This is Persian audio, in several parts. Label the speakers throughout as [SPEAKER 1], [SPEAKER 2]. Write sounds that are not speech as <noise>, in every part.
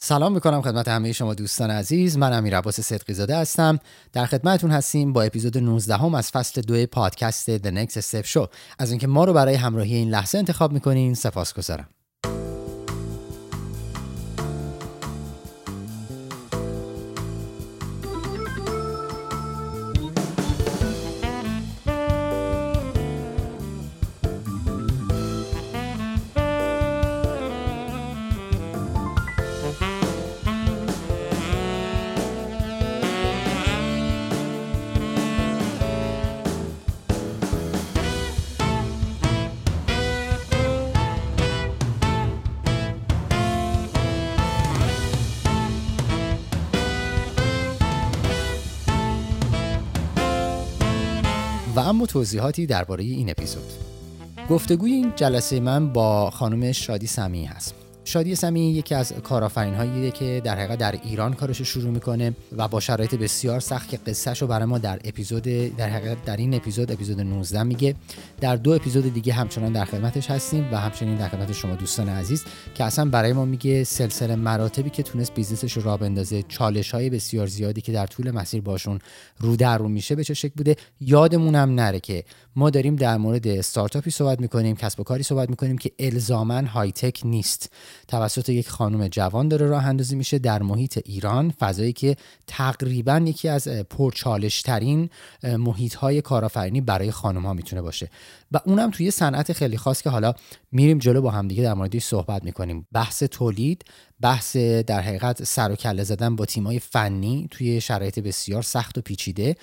[SPEAKER 1] سلام می‌کنم خدمت همه شما دوستان عزیز. من امیر عباس صدقی زاده هستم. در خدمتتون هستیم با اپیزود 19 هم از فصل دو پادکست The Next Step Show. از اینکه ما رو برای همراهی این لحظه انتخاب می‌کنین سپاس توضیحاتی درباره این اپیزود. گفتگوی این جلسه من با خانم شادی سمیعی هست. شادی سمیعی یکی از کارآفرین هاییه که در حقیقت در ایران کارش شروع می‌کنه و با شرایط بسیار سخت که قصهش رو برای ما در اپیزود در حقیقت در این اپیزود اپیزود 19 میگه. در دو اپیزود دیگه همچنان در خدمتش هستیم و همچنین در خدمت شما دوستان عزیز که اصلا برای ما میگه سلسله مراتبی که تونست business ش رو راه بندازه چالش های بسیار زیادی که در طول مسیر باشون رو در رو میشه به چه شکل بوده یادمون هم نره که ما داریم در مورد استارتاپی صحبت می‌کنیم کسب و کاری صحبت می‌کنیم که الزاما های تک نیست. توسط یک خانم جوان داره راه اندازی میشه در محیط ایران فضایی که تقریبا یکی از پرچالش ترین محیط های کارآفرینی برای خانم ها می‌تونه باشه. و اونم توی صنعت خیلی خاص که حالا میریم جلو با همدیگه در موردش صحبت می‌کنیم. بحث تولید بحث در حقیقت سر و کله زدن با تیمای فنی توی شرایط بسیار سخت و پیچیده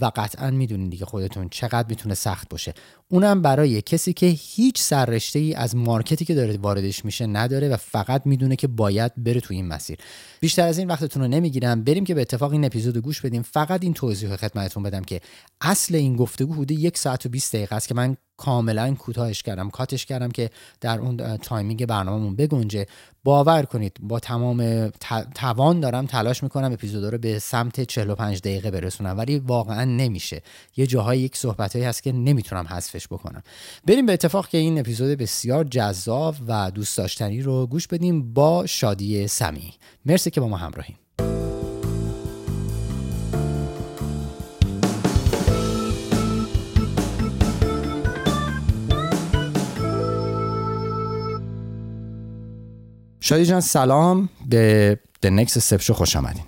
[SPEAKER 1] و قطعا می‌دونین دیگه خودتون چقدر می‌تونه سخت باشه. اونم برای کسی که هیچ سررشته ای از مارکتی که داره واردش میشه نداره و فقط می‌دونه که باید بره تو این مسیر. بیشتر از این وقتتون رو نمی‌گیرم. بریم که به اتفاق این اپیزود گوش بدیم. فقط این توضیح خدمتتون بدم که اصل این گفتگو حدود یک ساعت و 20 دقیقه است که من کاملا کوتاهش کردم کاتش کردم که در اون timing برنامهمون بگنجه. باور کنید با تمام توان دارم تلاش می‌کنم اپیزودا رو به سمت 45 دقیقه برسونم ولی واقعا نمیشه. یه جاهای یک صحبتهایی هست که نمی‌تونم حذفش بکنم. بریم به اتفاق که این اپیزود بسیار جذاب و دوست داشتنی رو گوش بدیم با شادی سمی مرسی که با ما همراهیم شادی جان سلام. به The Next Step Show خوش آمدین.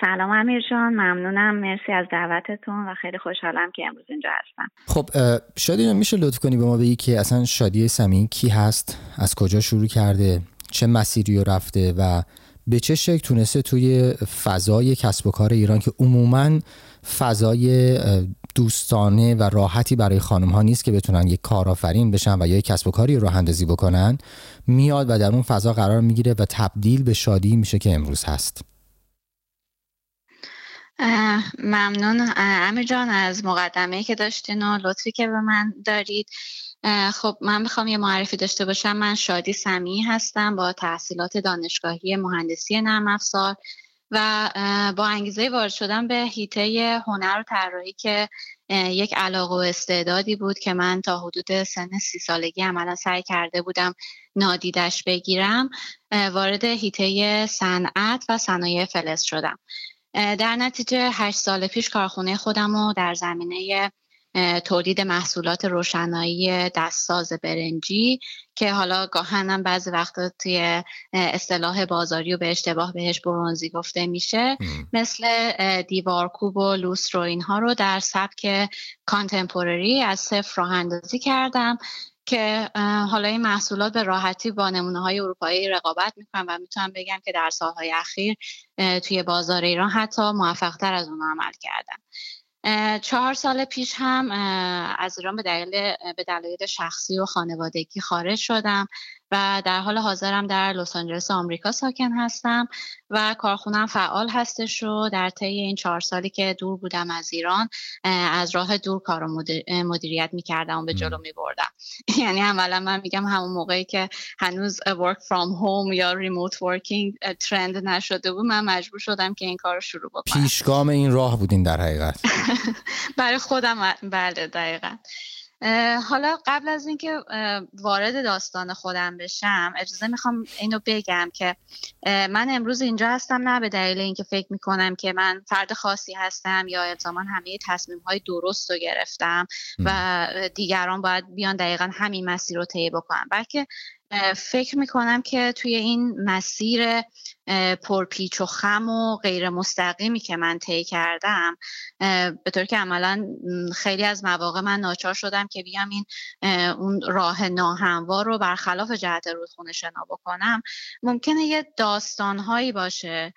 [SPEAKER 2] سلام امیر جان. ممنونم. مرسی از دعوتتون و خیلی خوشحالم که امروز اینجا هستم.
[SPEAKER 1] خب شادی جان میشه لطف کنی به ما بگی که اصلا شادی سمی کی هست؟ از کجا شروع کرده؟ چه مسیری رو رفته؟ و به چه شکل تونسته توی فضای کسب و کار ایران که عموما فضای دوستانه و راحتی برای خانم ها نیست که بتونن یک کارآفرین بشن و یا یک کسب و کاری راه اندازی بکنن. میاد و در اون فضا قرار می‌گیره و تبدیل به شادی میشه که امروز هست.
[SPEAKER 2] ممنون. امیر جان از مقدمه که داشتین و لطفی که به من دارید. خب من می‌خوام یه معرفی داشته باشم. من شادی سمی هستم با تحصیلات دانشگاهی مهندسی نرم افزار. و با انگیزه وارد شدن به هیته هنر و طراحی که یک علاقه و استعدادی بود که من تا حدود سن سی سالگی عملا سعی کرده بودم نادیدش بگیرم وارد هیته صنعت و صنایع فلز شدم. در نتیجه هشت سال پیش کارخونه خودم رو در زمینه تولید محصولات روشنایی دستساز برنجی که حالا گاهنم بعضی وقتا توی اصطلاح بازاری و به اشتباه بهش برونزی گفته میشه. مثل دیوارکوب و لوسترو اینها رو در سبک کانتمپورری از صفر راه اندازی کردم که حالا این محصولات به راحتی با نمونه های اروپایی رقابت می‌کنن و می‌تونم بگم که در سالهای اخیر توی بازار ایران حتی موفق تر از اون عمل کردن چهار سال پیش هم از ایران به دلیل به دلایل شخصی و خانوادگی خارج شدم. و در حال حاضرم در لس آنجلس آمریکا ساکن هستم و کارخونم فعال هستش رو در طی این چهار سالی که دور بودم از ایران از راه دور کار و مدیریت می‌کردم و به جلو میبردم. <laughs> یعنی اولا من میگم همون موقعی که هنوز work from home یا remote working ترند نشده بود من مجبور شدم که این کار رو شروع بکنم.
[SPEAKER 1] پیشگام این راه بودین در حقیقت. <laughs>
[SPEAKER 2] برای خودم بله دقیقا. حالا قبل از اینکه وارد داستان خودم بشم اجازه می‌خوام اینو بگم که من امروز اینجا هستم نه به دلیل اینکه فکر می‌کنم که من فرد خاصی هستم یا الزاما همه تصمیم های درست رو گرفتم و دیگران باید بیان دقیقا همین مسیر رو طی بکنم بلکه فکر می‌کنم که توی این مسیر پرپیچ و خم و غیر مستقیمی که من طی کردم به طور که عملا خیلی از مواقع من ناچار شدم که بیام این اون راه ناهموار رو برخلاف جهت رودخونه شنا بکنم. ممکنه یه داستانهایی باشه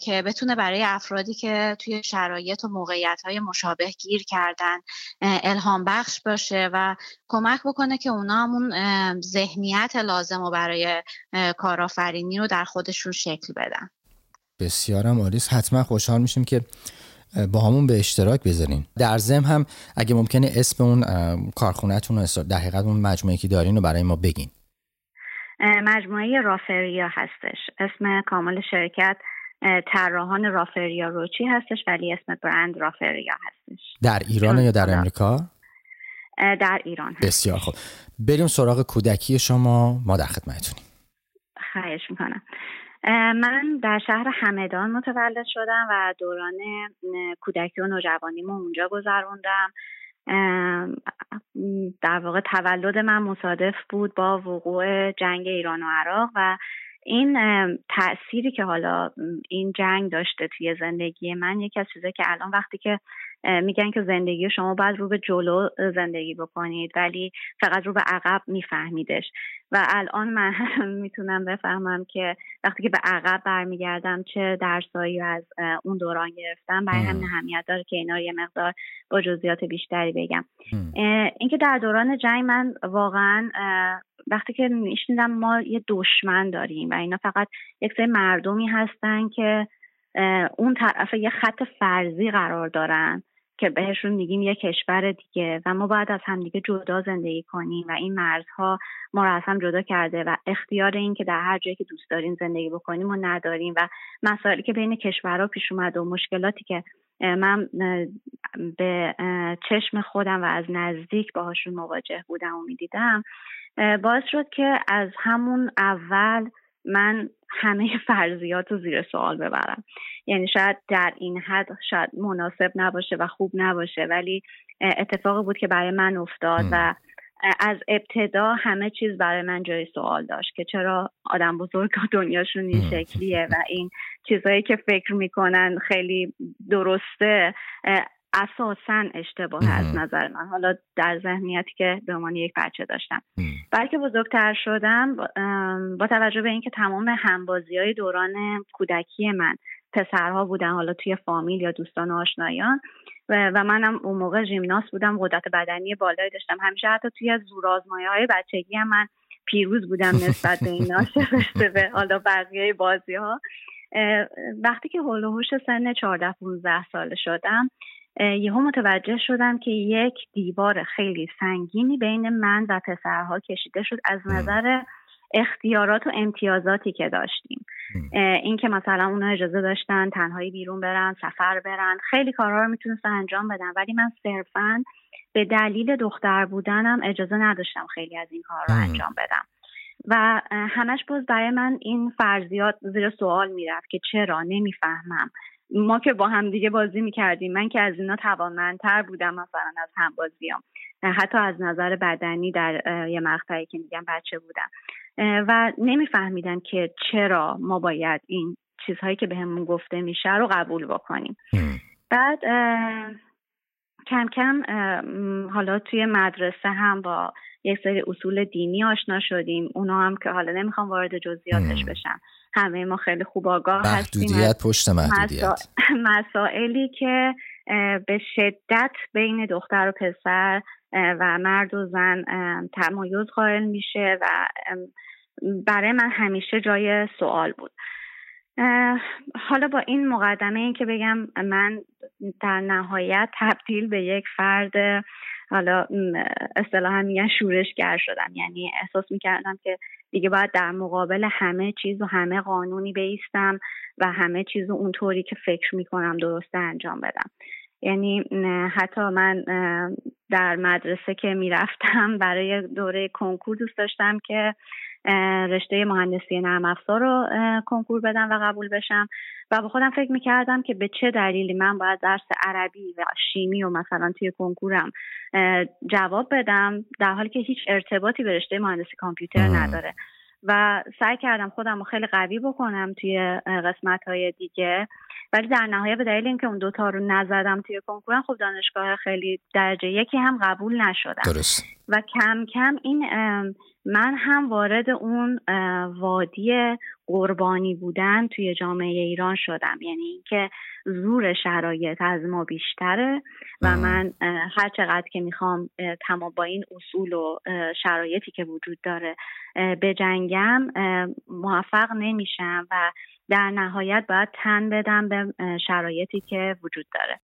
[SPEAKER 2] که بتونه برای افرادی که توی شرایط و موقعیت های مشابه گیر کردن الهام بخش باشه و کمک بکنه که اونا همون ذهنیت لازم و برای کارآفرینی رو در خودشون شکل بدن.
[SPEAKER 1] بسیارم آلیس حتما خوشحال میشیم که با همون به اشتراک بذارین. در زم هم اگه ممکنه اسم اون کارخونهتون رو در حقیقت اون مجموعه که دارین رو برای ما بگین.
[SPEAKER 2] مجموعه رافریا هستش. اسم کامل شرکت طراحان رافریا روچی هستش ولی اسم برند رافریا هستش.
[SPEAKER 1] در ایران یا در امریکا؟
[SPEAKER 2] در ایران
[SPEAKER 1] هست. بسیار خوب. بریم سراغ کودکی شما. ما در خدمتتونیم.
[SPEAKER 2] خواهش می‌کنم. من در شهر همدان متولد شدم و دوران کودکی و نوجوانیمو اونجا گذروندم. در واقع تولد من مصادف بود با وقوع جنگ ایران و عراق و این تأثیری که حالا این جنگ داشته توی زندگی من یکی از چیزایی که الان وقتی که میگن که زندگی شما باید رو به جلو زندگی بکنید ولی فقط رو به عقب میفهمیدش. و الان من <laughs> می‌تونم بفهمم که وقتی که به عقب برمیگردم چه درسایی از اون دوران گرفتم. برای همین اهمیت داره که اینا رو یه مقدار با جزئیات بیشتری بگم. اینکه در دوران جنگ من واقعا وقتی که میشنیدم ما یه دشمن داریم و اینا فقط یک سری مردمی هستن که اون طرف یه خط فرضی قرار دارن که بهشون میگیم یه کشور دیگه و ما باید از همدیگه جدا زندگی کنیم و این مرزها ما رو از جدا کرده و اختیار این که در هر جایی که دوست داریم زندگی بکنیم و نداریم و مسائلی که بین کشورها پیش اومد و مشکلاتی که من به چشم خودم و از نزدیک باهاشون مواجه بودم و می‌دیدم باعث شد که از همون اول من همه فرضیات رو زیر سوال ببرم. یعنی شاید در این حد شاید مناسب نباشه و خوب نباشه ولی اتفاقی بود که برای من افتاد و از ابتدا همه چیز برای من جای سوال داشت که چرا آدم بزرگ دنیاشون این شکلیه و این چیزهایی که فکر می‌کنن خیلی درسته اساسا اشتباه از نظر من. حالا در ذهنیتی که به عنوان یک بچه داشتم. بلکه بزرگتر شدم با توجه به اینکه تمام همبازی های دوران کودکی من پسرها بودن حالا توی فامیل یا دوستان و آشنایان و منم اون موقع ژیمناس بودم قدرت بدنی بالایی داشتم. همیشه حتی توی زورآزمایی های بچگی هم من پیروز بودم <laughs> نسبت به اینا شبشته به حالا بقیه بازی ها وقتی که هلوهوش سن 14 15 ساله شدم یهو متوجه شدم که یک دیوار خیلی سنگینی بین من و پسرها کشیده شد از نظر اختیارات و امتیازاتی که داشتیم. اینکه مثلا اونا اجازه داشتن تنهایی بیرون برن سفر برن خیلی کارها رو می‌تونستن انجام بدن ولی من صرفا به دلیل دختر بودنم اجازه نداشتم خیلی از این کار رو انجام بدم. و همش باز برای من این فرضیات زیر سوال می‌رفت که چرا؟ نمی‌فهمم. ما که با هم دیگه بازی می‌کردیم. من که از اینا توانمندتر بودم مثلا از هم بازیام. حتی از نظر بدنی در یه مقطعی که میگم بچه بودم. و نمیفهمیدم که چرا ما باید این چیزهایی که بهمون به گفته میشه رو قبول بکنیم. بعد کم کم حالا توی مدرسه هم با یک سری اصول دینی آشنا شدیم. اونا هم که حالا نمی‌خوام وارد جزئیاتش بشم. همه ما خیلی خوب آگاه
[SPEAKER 1] هستیم پشت محدودیت.
[SPEAKER 2] مسائلی که به شدت بین دختر و پسر و مرد و زن تمایز قائل میشه و برای من همیشه جای سوال بود. حالا با این مقدمه این که بگم من در نهایت تبدیل به یک فرد حالا اصطلاحا میگن شورشگر شدم. یعنی احساس می‌کردم که دیگه باید در مقابل همه چیز و همه قانونی بیستم و همه چیز رو اونطوری که فکر می‌کنم درسته انجام بدم. یعنی حتی من در مدرسه که می‌رفتم برای دوره کنکور دوست داشتم که رشته مهندسی نرم افزار رو کنکور بدم و قبول بشم. و با خودم فکر می‌کردم که به چه دلیلی من باید درس عربی و شیمی و مثلا توی کنکورم جواب بدم در حالی که هیچ ارتباطی به رشته مهندسی کامپیوتر نداره. و سعی کردم خودم رو خیلی قوی بکنم توی قسمت های دیگه. ولی در نهایت به دلیل اینکه اون دوتا رو نزدم توی کنکورم خب دانشگاه خیلی درجه یکی هم قبول نشدم.
[SPEAKER 1] درست.
[SPEAKER 2] و کم کم این من هم وارد اون وادی قربانی بودن توی جامعه ایران شدم. یعنی اینکه زور شرایط از ما بیشتره و من هر چقدر که می‌خوام تمام با این اصول و شرایطی که وجود داره به جنگم موفق نمیشم و در نهایت باید تن بدم به شرایطی که وجود داره.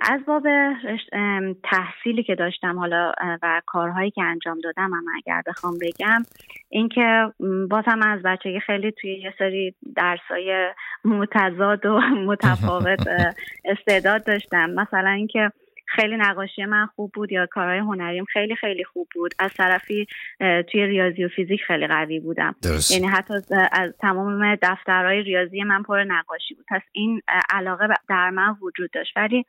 [SPEAKER 2] از باب تحصیلی که داشتم حالا و کارهایی که انجام دادم هم اگر بخوام بگم اینکه بازم از بچگی خیلی توی یه سری درسای متضاد و متفاوت استعداد داشتم. مثلا اینکه خیلی نقاشی من خوب بود یا کارهای هنریم خیلی خیلی خوب بود. از طرفی توی ریاضی و فیزیک خیلی قوی بودم. یعنی حتی از تمام دفترهای ریاضی من پر نقاشی بود. پس این علاقه در من وجود داشت. ولی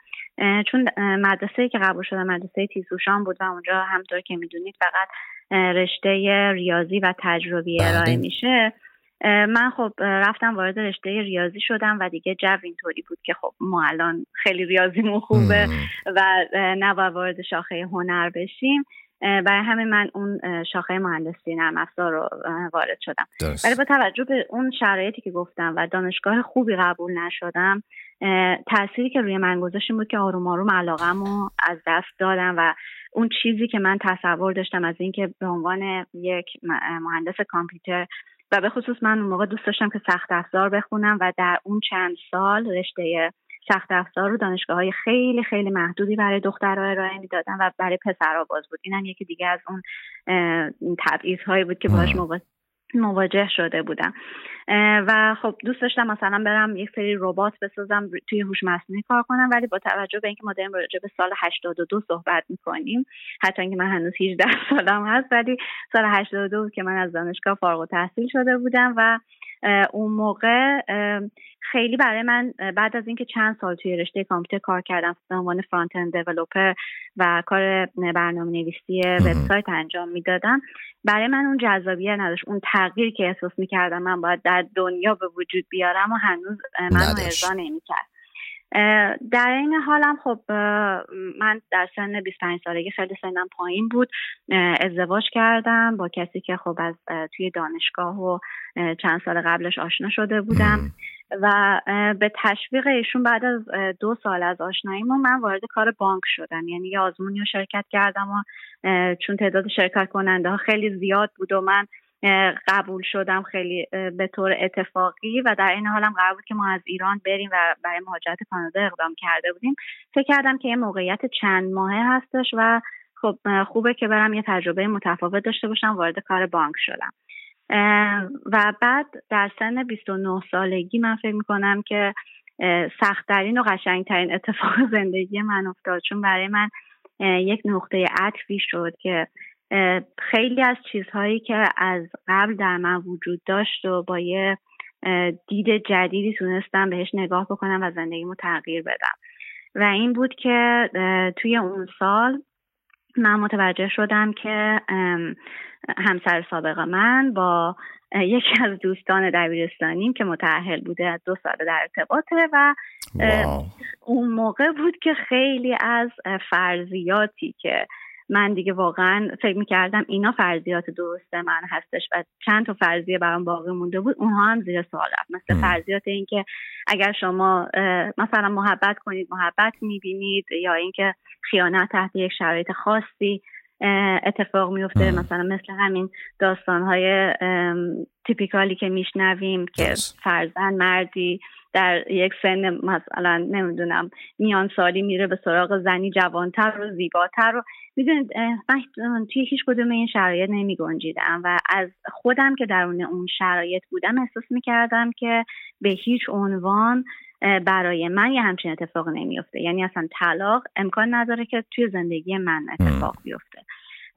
[SPEAKER 2] چون مدرسه که قبول شدم مدرسه تیزوشان بود و اونجا همطور که می‌دونید فقط رشته ریاضی و تجربی ارائه بله. میشه. من خب رفتم وارد رشته ریاضی شدم و دیگه جو اینطوری بود که خب ما الان خیلی ریاضیمون خوبه و نباید وارد شاخه هنر بشیم. برای همین من اون شاخه مهندسی نرم افزار رو وارد شدم. ولی با توجه به اون شرایطی که گفتم و دانشگاه خوبی قبول نشدم تأثیری که روی من گذاشت بود که آروم آروم علاقم رو از دست دادم و اون چیزی که من تصور داشتم از اینکه به عنوان یک مهندس کامپیوتر و به خصوص من اون موقع دوست داشتم که سخت افزار بخونم و در اون چند سال رشته سخت افزار رو دانشگاه های خیلی خیلی محدودی برای دخترها ارائه می‌دادن و برای پسرها باز بود. اینم یکی دیگه از اون تبعیض هایی بود که باش مواجه شده بودم. و خب دوست داشتم مثلا برم یک سری ربات بسازم توی هوش مصنوعی کار کنم ولی با توجه به اینکه ما داریم راجع به سال 82 صحبت می‌کنیم حتی اینکه من هنوز 18 <laughs> سالم هست ولی سال 82 بود که من از دانشگاه فارغ التحصیل شده بودم و اون موقع خیلی برای من بعد از اینکه چند سال توی رشته کامپیوتر کار کردم به عنوان فرانت اند دیولپر و کار برنامه نویسی وبسایت انجام می‌دادم برای من اون جذابیت نداشت اون تغییر که احساس می‌کردم من باید در دنیا به وجود بیارم و هنوز من ارضا نمی‌کرد. در این حالم خب من در سن 25 سالگی خیلی سنم پایین بود. ازدواج کردم با کسی که خب از توی دانشگاه و چند سال قبلش آشنا شده بودم. و به تشویق ایشون بعد از دو سال از آشناییمون من وارد کار بانک شدم. یعنی یه آزمونی رو شرکت کردم و چون تعداد شرکت کننده ها خیلی زیاد بود و من قبول شدم خیلی به طور اتفاقی و در این حالم قرار بود که ما از ایران بریم و برای مهاجرت کانادا اقدام کرده بودیم. فکر کردم که یه موقعیت چند ماهه هستش و خب خوبه که برم یه تجربه متفاوت داشته باشم وارد کار بانک شدم. و بعد در سن 29 سالگی من فکر می‌کنم که سختترین و قشنگترین اتفاق <laughs> زندگی من افتاد. چون برای من یک نقطه عطفی شد که خیلی از چیزهایی که از قبل در من وجود داشت و با یه دید جدیدی تونستم بهش نگاه بکنم و زندگیمو تغییر بدم. و این بود که توی اون سال من متوجه شدم که همسر سابق من با یکی از دوستان دبیرستانیم که متعهل بوده از دو سال در ارتباطه و اون موقع بود که خیلی از فرضیاتی که من دیگه واقعا فکر می‌کردم اینا فرضیات درست من هستش و چند تا فرضیه برام باقی مونده بود اونها هم زیر سوال رفت. مثل فرضیات اینکه اگر شما مثلا محبت کنید محبت می‌بینید یا اینکه خیانت تحت یک شرایط خاصی اتفاق میفته مثلا مثل همین داستانهای تیپیکالی که میشنویم که فرزن مردی در یک سن مثلا نمی‌دونم میان سالی میره به سراغ زنی جوانتر و زیباتر و می‌دونید من توی هیچ کدوم این شرایط نمی گنجیدم و از خودم که درون اون شرایط بودم احساس می‌کردم که به هیچ عنوان برای من یه همچین اتفاق نمیفته یعنی اصلا طلاق امکان نداره که توی زندگی من اتفاق بیفته.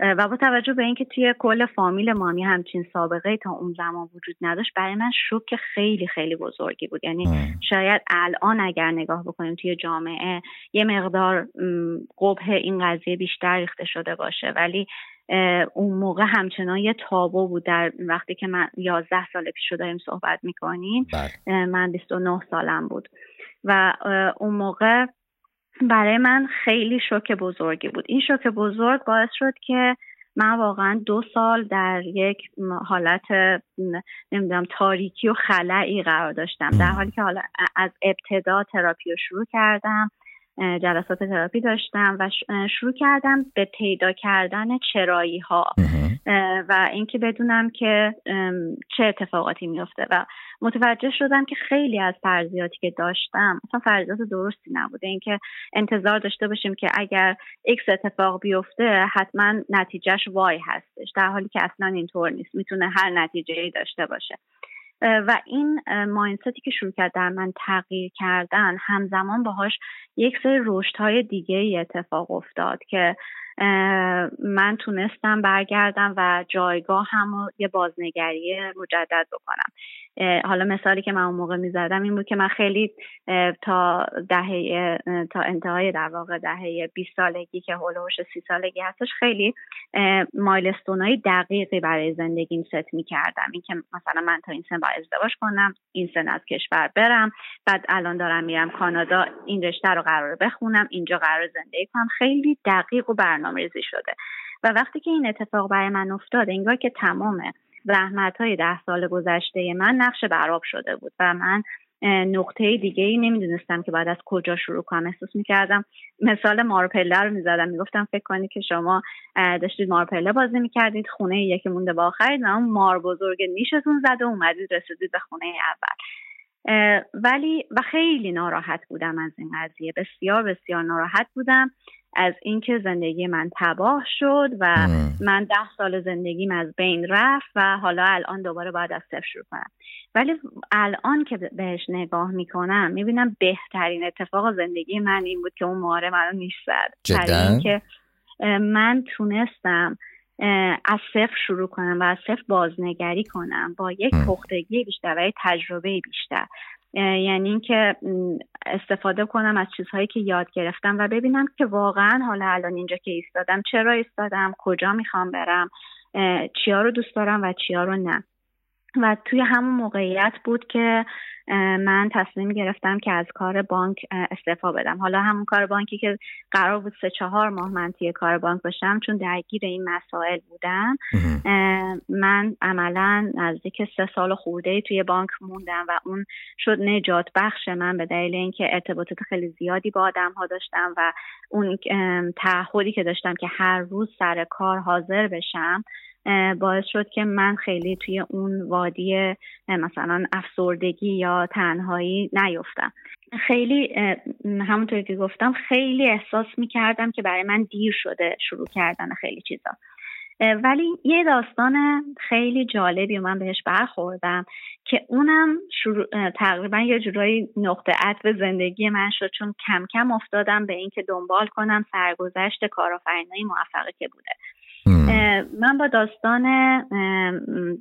[SPEAKER 2] و با توجه به اینکه توی کل فامیل مامی همچین سابقه تا اون زمان وجود نداشت برای من شوک خیلی خیلی بزرگی بود. یعنی شاید الان اگر نگاه بکنیم توی جامعه یه مقدار قبه این قضیه بیشتر ریخته شده باشه. ولی اون موقع همچنان یه تابو بود. در وقتی که من یازده سال پیش رو داریم صحبت می‌کنیم بله. من 29 سالم بود. و اون موقع برای من خیلی شوک بزرگی بود. این شوک بزرگ باعث شد که من واقعا دو سال در یک حالت نمی‌دونم تاریکی و خلعی قرار داشتم. در حالی که حالا از ابتدا تراپی رو شروع کردم جلسات تراپی داشتم و شروع کردم به پیدا کردن چرایی ها و اینکه بدونم که چه اتفاقاتی میفته و متوجه شدم که خیلی از فرضیاتی که داشتم اصلا فرضیات درستی نبوده. اینکه انتظار داشته باشیم که اگر X اتفاق بیفته حتما نتیجهش Y هستش. در حالی که اصلا اینطور نیست. می‌تونه هر نتیجه ای داشته باشه. و این mindset ی که شروع کرد در من تغییر کردن همزمان باهاش یک سری رشد های دیگه اتفاق افتاد که من تونستم برگردم و جایگاه هم یه بازنگری مجدد بکنم. حالا مثالی که من اون موقع می‌زدم این بود که من خیلی تا دهه تا انتهای در واقع دهه 20 سالگی که هولوش سی سالگی هستش خیلی مایلستون های دقیقی برای زندگیم ست می‌کردم. این که مثلا من تا این سن باید ازدواج کنم این سن از کشور برم بعد الان دارم میرم کانادا این رشته رو قرار بخونم اینجا قرار زندگی کنم. خیلی دقیق و برنامه ریزی شده. و وقتی که این اتفاق برای من افتاد انگار که تمامه زحمت های ده سال گذشته من نقش براب شده بود و من نقطه دیگه ای نمی‌دونستم که بعد از کجا شروع کنم. احساس می‌کردم مثال مارپله رو می‌زدم. می‌گفتم فکر کنید که شما داشتید مارپله بازی می‌کردید خونه یکی مونده با آخرید و مار بزرگ نیشتون زده و اومدید رسیدید به خونه اول. ولی و خیلی ناراحت بودم از این قضیه. بسیار بسیار ناراحت بودم. از اینکه زندگی من تباه شد و من ده سال زندگیم از بین رفت و حالا الان دوباره باید از صفر شروع کنم. ولی الان که بهش نگاه می‌کنم می‌بینم بهترین اتفاق زندگی من این بود که اون ماره منو نیست که من تونستم از صفر شروع کنم و از صفر بازنگری کنم با یک پختگی بیشتر و تجربه بیشتر. یعنی اینکه استفاده کنم از چیزهایی که یاد گرفتم و ببینم که واقعا حالا الان اینجا که ایستادم چرا ایستادم کجا می‌خوام برم چیا رو دوست دارم و چیا رو نه. و توی همون موقعیت بود که من تصمیم گرفتم که از کار بانک استعفا بدم. حالا همون کار بانکی که قرار بود سه چهار ماه من توی کار بانک باشم چون درگیر این مسائل بودم من عملا نزدیک سه سال خورده توی بانک موندم و اون شد نجات بخش من به دلیل اینکه ارتباطات خیلی زیادی با آدم ها داشتم و اون تعهدی که داشتم که هر روز سر کار حاضر بشم باعث شد که من خیلی توی اون وادی مثلا افسردگی یا تنهایی نیفتم. خیلی همونطور که گفتم خیلی احساس می کردم که برای من دیر شده شروع کردن خیلی چیزا. ولی یه داستان خیلی جالبی من بهش برخوردم که اونم شروع تقریبا یه جورایی نقطه عطف زندگی من شد. چون کم کم افتادم به اینکه دنبال کنم سرگذشت کارآفرینای موفقی که بوده. من با داستان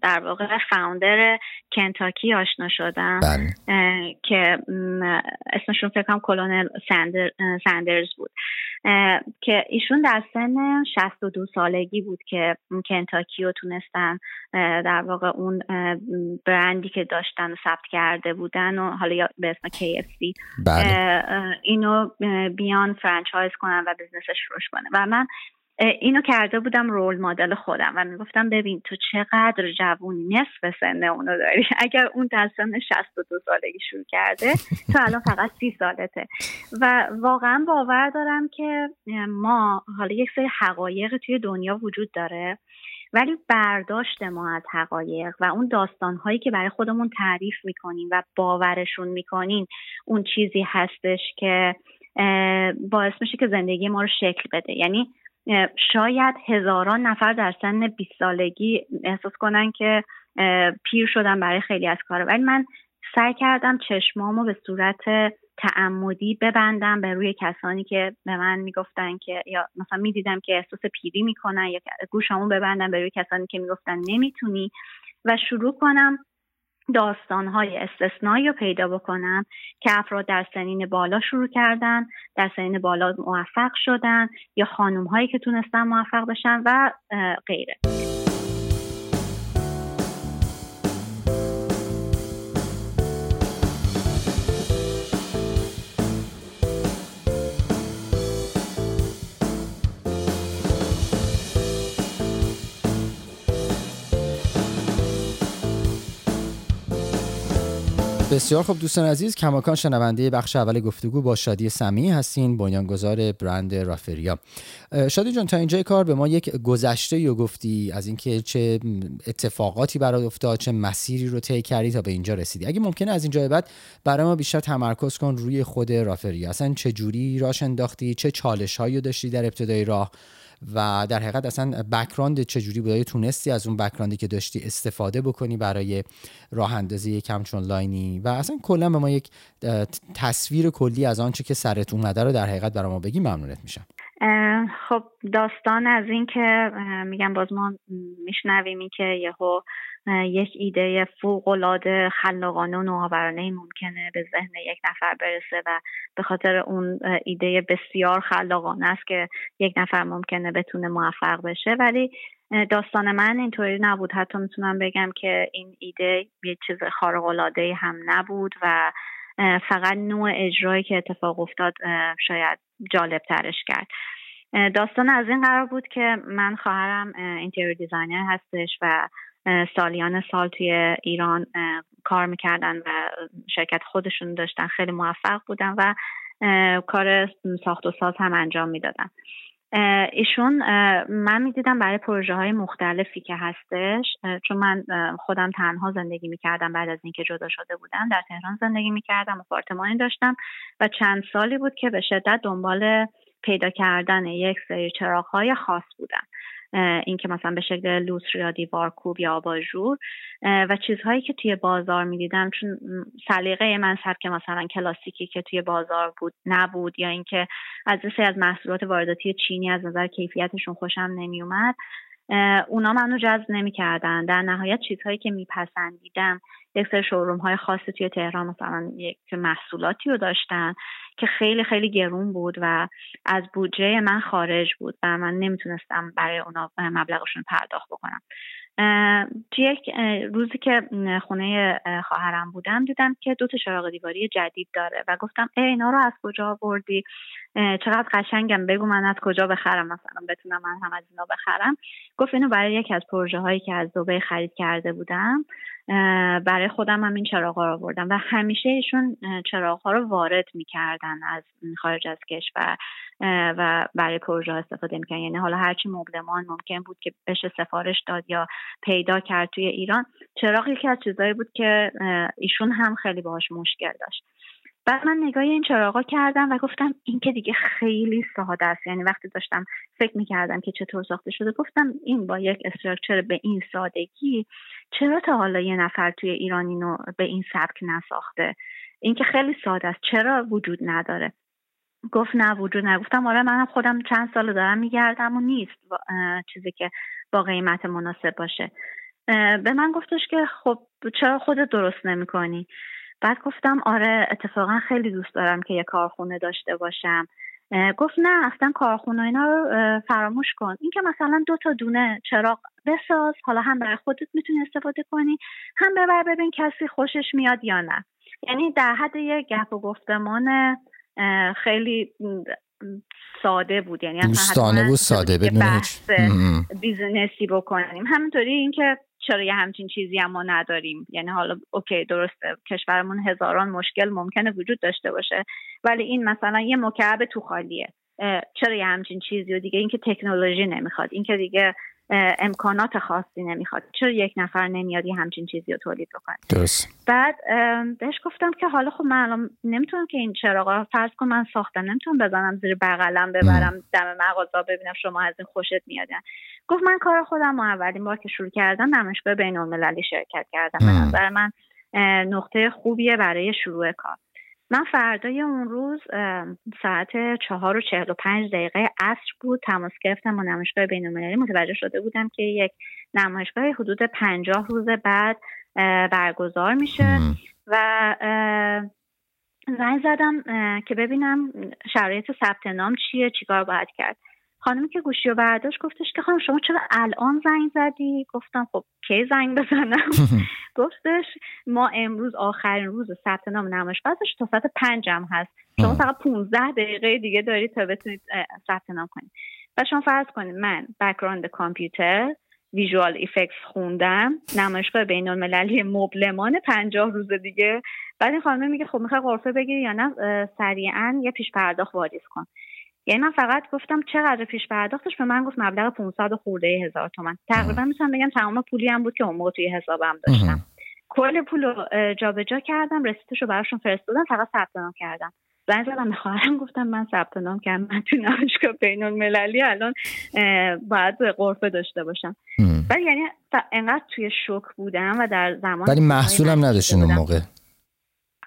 [SPEAKER 2] در واقع فاوندر کنتاکی آشنا شدم بله. که اسمشون فکر کنم کلونل سندر، سندرز بود که ایشون در سن 62 سالگی بود که کنتاکی رو تونستن در واقع اون برندی که داشتن و ثبت کرده بودن و حالا یا به اسم KFC بله. اینو بیان فرانچایز کنن و بزنسش روش کنه و من اینو کرده بودم رول مدل خودم و می‌گفتم ببین تو چقدر جوونی نصف سن اونو داری. <laughs> اگر اون در سن 62 سالگی شروع کرده تو الان فقط سی سالته. و واقعا باور دارم که ما حالا یک سری حقایق توی دنیا وجود داره ولی برداشت ما از حقایق و اون داستانهایی که برای خودمون تعریف می‌کنیم و باورشون می‌کنیم اون چیزی هستش که باعث میشه که زندگی ما رو شکل بده. یعنی شاید هزاران نفر در سن 20 سالگی احساس کنن که پیر شدن برای خیلی از کار ولی من سعی کردم چشمامو به صورت تعمدی ببندم به روی کسانی که به من می‌گفتن که یا مثلا می‌دیدم که احساس پیری می‌کنن یا گوشمو ببندم به روی کسانی که می‌گفتن نمی‌تونی. و شروع کنم داستانهای استثنایی رو پیدا بکنم که افراد در سنین بالا شروع کردن در سنین بالا موفق شدن یا خانوم هایی که تونستن موفق بشن و غیره.
[SPEAKER 1] بسیار خوب دوستان عزیز کماکان شنونده بخش اول گفتگو با شادی سمی هستین بنیانگذار برند رافریا. شادی جان تا اینجای کار به ما یک گذشته یا گفتی از اینکه چه اتفاقاتی برات افتاد چه مسیری رو طی کردی تا به اینجا رسیدی. اگه ممکنه از اینجا بعد برای ما بیشتر تمرکز کن روی خود رافریا. اصلا چه جوری راش انداختی؟ چه چالش هایی داشتی در ابتدای راه؟ و در حقیقت اصلا بکراند چجوری بود؟ تونستی از اون بکراندی که داشتی استفاده بکنی برای راه اندازی یک همچون لاینی؟ و اصلا کلا به ما یک تصویر کلی از آنچه که سرت اومده رو در حقیقت برای ما بگی ممنونت میشم.
[SPEAKER 2] خب داستان از این که میگم باز ما میشنویم این که یهو یک ایده فوق العاده خلاقانه و نوآورانه ممکنه به ذهن یک نفر برسه و به خاطر اون ایده بسیار خلاقانه است که یک نفر ممکنه بتونه موفق بشه. ولی داستان من اینطوری نبود. حتی می‌تونم بگم که این ایده یه چیز خارق العاده هم نبود و فقط نوع اجرایی که اتفاق افتاد شاید جالب ترش کرد داستان از این قرار بود که من خواهرم interior designer هستش و سالیان سال توی ایران کار می‌کردن و شرکت خودشون داشتن خیلی موفق بودن و کار ساخت و ساز هم انجام می‌دادن. ایشون من می‌دیدم برای پروژه های مختلفی که هستش چون من خودم تنها زندگی می‌کردم بعد از اینکه جدا شده بودم در تهران زندگی می‌کردم آپارتمانی داشتم و چند سالی بود که به شدت دنبال پیدا کردن یک سری چراغ های خاص بودم. اینکه مثلا به شکل لوسر یا دیوار کوب یا آباژور و چیزهایی که توی بازار می‌دیدم چون سلیقه من سبک مثلا کلاسیکی که توی بازار بود نبود یا اینکه از سری از محصولات وارداتی چینی از نظر کیفیتشون خوشم نمیومد اونا منو جذب نمی‌کردن. در نهایت چیزهایی که میپسندیدم یک سری شوروم های خاصی توی تهران مثلا یک محصولاتی رو داشتن که خیلی خیلی گرون بود و از بودجه من خارج بود و من نمی‌تونستم برای اونا مبلغشون پرداخت بکنم. یک روزی که خونه خواهرم بودم دیدم که دو تا چراغ دیواری جدید داره و گفتم ای اینا رو از کجا آوردی؟ چقدر قشنگم بگو من از کجا بخرم؟ مثلا بتونم من هم از اینا بخرم. گفت اینو برای یکی از پروژه هایی که از دبی خرید کرده بودم. برای خودم هم این چراغ رو آوردم و همیشه ایشون چراغ ها رو وارد می‌کردن از خارج از کشور و برای پروژه استفاده می‌کنن یعنی حالا هرچی مبلمان ممکن بود که بشه سفارش داد یا پیدا کرد توی ایران چراغ یکی از چیزایی بود که ایشون هم خیلی باهاش مشکل داشت. بعد من نگاه این چراغا کردم و گفتم این که دیگه خیلی ساده است. یعنی وقتی داشتم فکر می‌کردم که چطور ساخته شده گفتم این با یک استراکچر به این سادگی چرا تا حالا یه نفر توی ایران اینو به این سبک نساخته؟ این که خیلی ساده است. چرا وجود نداره؟ گفت نه وجود نه گفتم آره منم خودم چند سال دارم میگردم و نیست. چیزی که با قیمت مناسب باشه. به من گفتش که خب چرا خودت درست نمی‌کنی؟ بعد گفتم آره اتفاقا خیلی دوست دارم که یه کارخونه داشته باشم. گفت نه اصلا کارخونه اینا رو فراموش کن. اینکه مثلا دو تا دونه چراغ بساز حالا هم برای خودت می‌تونی استفاده کنی هم ببر ببین کسی خوشش میاد یا نه. یعنی در حد یه گپ و گفتمان خیلی ساده بود. یعنی
[SPEAKER 1] دوستانه بود ساده بدون
[SPEAKER 2] business ی بکنیم. همینطوری اینکه چرا یه همچین چیزی هم ما نداریم؟ یعنی حالا اوکی درسته کشورمون هزاران مشکل ممکنه وجود داشته باشه ولی این مثلا یه مکعب تو خالیه. چرا یه همچین چیزی و دیگه اینکه تکنولوژی نمی‌خواد اینکه دیگه امکانات خاصی نمی‌خواد. چرا یک نفر نمیاد یه همچین چیزی رو تولید بکنه؟
[SPEAKER 1] درست.
[SPEAKER 2] بعد بهش گفتم که حالا خب من الان نمی‌تونم که این چراغا فرض کن من ساختم نمی‌تونم بزنم زیر بغلم ببرم دم مغازه ببینم شما از این خوشت میادن گفت من کار خودم اولین بار که شروع کردم نمایشگاه بین المللی شرکت کردم. به نظر من نقطه خوبیه برای شروع کار. من فردای اون روز ساعت چهار و چهل و پنج دقیقه عصر بود تماس گرفتم با نمایشگاه بین المللی متوجه شده بودم که یک نمایشگاه حدود پنجاه روز بعد برگزار میشه و زنگ زدم که ببینم شرایط ثبت نام چیه چیکار باید کرد. خانمی که گوشی رو برداشت گفتش که خانم شما چرا الان زنگ زدی؟ گفتم خب کی زنگ بزنم؟ <laughs> گفتش ما امروز آخرین روز ثبت نام نمایشگاهش تا ساعت پنجم هست. شما فقط 15 دقیقه دیگه دارید تا بتونید ثبت نام کنید. و شما فرض کنید من بکراند کامپیوتر ویژوال ایفکس خوندم نمایشگاه بین المللی مبلمان پنجاه روز دیگه. بعد این خانم میگه خب می‌خوای قرفه بگیری یا نه؟ سریعا یه پیش پرداخت واریز کن. یعنی من فقط گفتم چقدر پیش پرداختش؟ به من گفت مبلغ 500 خورده هزار تومن. تقریبا می‌تونم بگم تمام پولی هم بود که اون موقع توی حسابم داشتم. کل پول رو جابجا کردم رسیدش رو براشون فرستادم فقط ثبت نام کردم. زنگ زدم به خواهرم گفتم من ثبت نام کردم من تو نمایشگاه بین المللی الان باید قرفه داشته باشم. ولی یعنی انقدر توی شوک بودم و در زمان
[SPEAKER 1] ولی محصولم نداشتین اون موقع.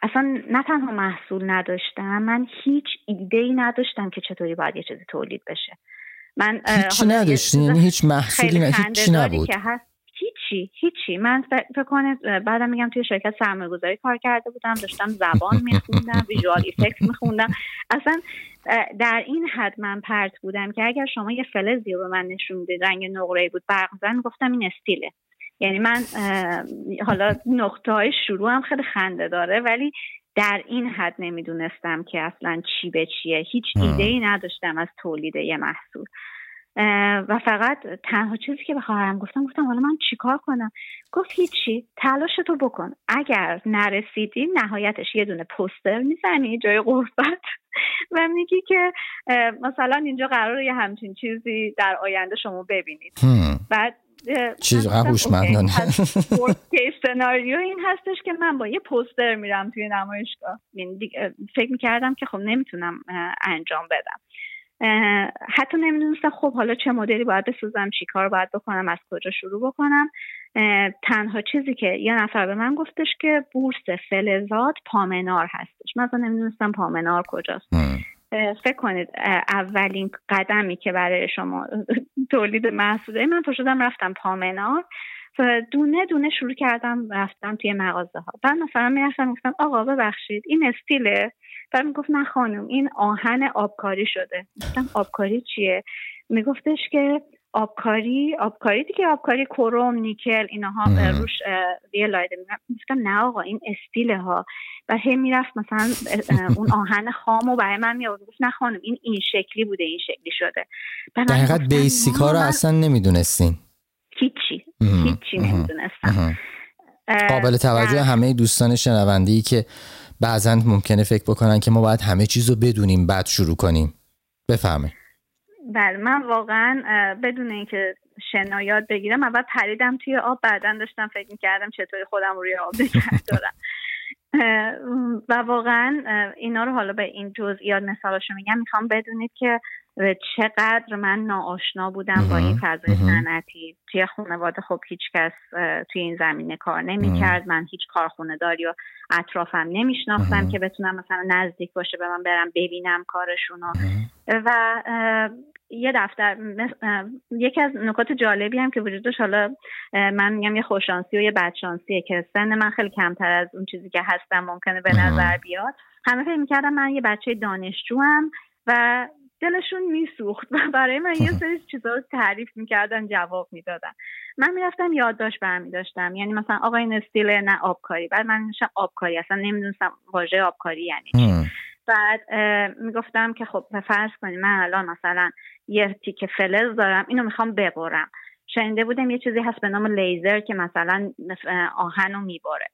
[SPEAKER 2] اصلا نه تنها محصول نداشتم من هیچ ایده ای نداشتم که چطوری باید یه چیزی تولید بشه. من
[SPEAKER 1] هیچی نداشتین یعنی هیچ محصولی نه هیچی نبود.
[SPEAKER 2] که هست. هیچی هیچی. من فکر کنید بعدم میگم توی شرکت سرمایه گذاری کار کرده بودم داشتم زبان <laughs> میخوندم ویژوال ایفکت میخوندم. اصلا در این حد من پرت بودم که اگر شما یه فلزی رو به من نشون می‌دید رنگ نقره بود برق زن گفتم این استیله. یعنی من حالا نقطه های شروع هم خیلی خنده داره ولی در این حد نمی‌دونستم که اصلا چی به چیه. هیچ ایده ای نداشتم از تولید یه محصول. و فقط تنها چیزی که به خواهرم گفتم گفتم حالا من چیکار کنم؟ گفت هیچی تلاش تو بکن. اگر نرسیدی نهایتش یه دونه پوستر می‌زنی جای قربت <laughs> و میگی که مثلا اینجا قرار یه همچین چیزی در آینده شما ببینید. بعد
[SPEAKER 1] چیز هوشمندانه.
[SPEAKER 2] سناریو <laughs> این هستش که من با یه پوستر میرم توی نمایشگاه. یعنی فکر می‌کردم که خب نمی‌تونم انجام بدم. حتی نمی‌دونستم خب حالا چه مدلی باید بسازم چی کار باید بکنم از کجا شروع بکنم. تنها چیزی که یه نفر به من گفتش که بورس فلزات پامنار هستش. من اصلا نمی‌دونستم پامنار کجاست. فکر کنید اولین قدمی که برای شما تولید محصوله من تو شدم رفتم پامنار دونه دونه شروع کردم رفتم توی مغازه ها بعد مثلا می‌رفتم گفتم آقا ببخشید این استیله. بعد می‌گفت نه خانم این آهن آبکاری شده. گفتم آبکاری چیه؟ میگفتش که آبکاری آبکاری دیگه آبکاری کروم نیکل اینها روش یه لایده می‌گفتم نه آقا این استیله ها و هی می‌رفت مثلا اون آهن خام و برای من میاد گفت نه خانم این این شکلی بوده این شکلی شده.
[SPEAKER 1] در حقیقت بیسیک ها رو اصلا نمی‌دونستین.
[SPEAKER 2] هیچی هیچی نمی‌دونستم.
[SPEAKER 1] قابل توجه همه دوستان شنونده که بعضا ممکنه فکر بکنن که ما باید همه چیز رو بدونیم بعد شروع کنیم. بفهمه
[SPEAKER 2] بله من واقعا بدون اینکه شنا یاد بگیرم اول پریدم توی آب بعدا داشتم فکر می‌کردم چطوری خودم روی آب نگه دارم. و واقعا اینا رو حالا به این جزئیات مثالاشو میگم. می‌خوام بدونید که چقدر من ناآشنا بودم با این فضای صنعتی. توی خانواده خب هیچ کس توی این زمینه کار نمی‌کرد. من هیچ کارخونه داری و اطرافم نمیشناختم که بتونم مثلا نزدیک باشه به من برم ببینم کارشونو و یه دفتر یکی از نکات جالبی هم که وجود داشت حالا من میگم یه خوششانسی و یه بدشانسیه که سن من خیلی کمتر از اون چیزی که هستم ممکنه به نظر بیاد. همه فکر می‌کردم من یه بچه دانشجو هم و دلشون میسوخت و برای من یه <laughs> سری چیزا رو تعریف می‌کردن جواب می‌دادن. من می‌رفتم یادداشت برمی داشتم. یعنی مثلا آقا این استیل نه آبکاری. بعد من میشم آبکاری. اصلا نمی‌دونستم واژه آبکاری یعنی چی. بعد می‌گفتم که خب فرض کنیم من الان مثلا یه تیکه فلز دارم اینو می‌خوام ببرم. شنیده بودم یه چیزی هست به نام لیزر که مثلا آهن رو می‌بره.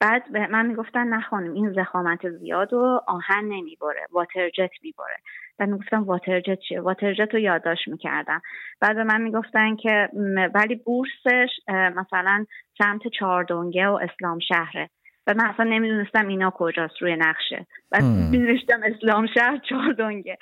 [SPEAKER 2] بعد به من می‌گفتن نه خانم این زخامت زیاد و آهن نمی‌بره واتر جت می‌بره. بعد می‌گفتم واترجت چیه؟ واترجت رو یادداشت می‌کردم. بعد به من می‌گفتن که ولی بورسش مثلا سمت چهاردونگه و اسلام شهره. و من اصلا نمی‌دونستم اینا کجاست روی نقشه. بعد می‌دونستم اسلام شهر چهاردونگه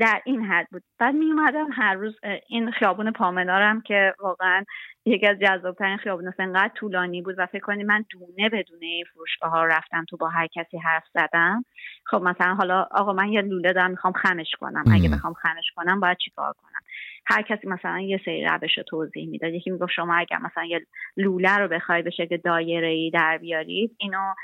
[SPEAKER 2] در این حد بود. بعد میومدم هر روز این خیابون پامنارم که واقعا یکی از جذابترین خیابون انقدر طولانی بود و فکر کنید من دونه بدونه این فروشگاه ها رفتم تو با هر کسی حرف زدم. خب مثلا حالا آقا من یه لوله دارم می‌خوام خمش کنم. اگه بخوام خمش کنم باید چیکار کنم؟ هر کسی مثلا یه سری روش رو توضیح می‌داد. یکی می‌گفت شما اگر مثلا یه لوله رو بخوای به شکل دایره ای در بیارید اینو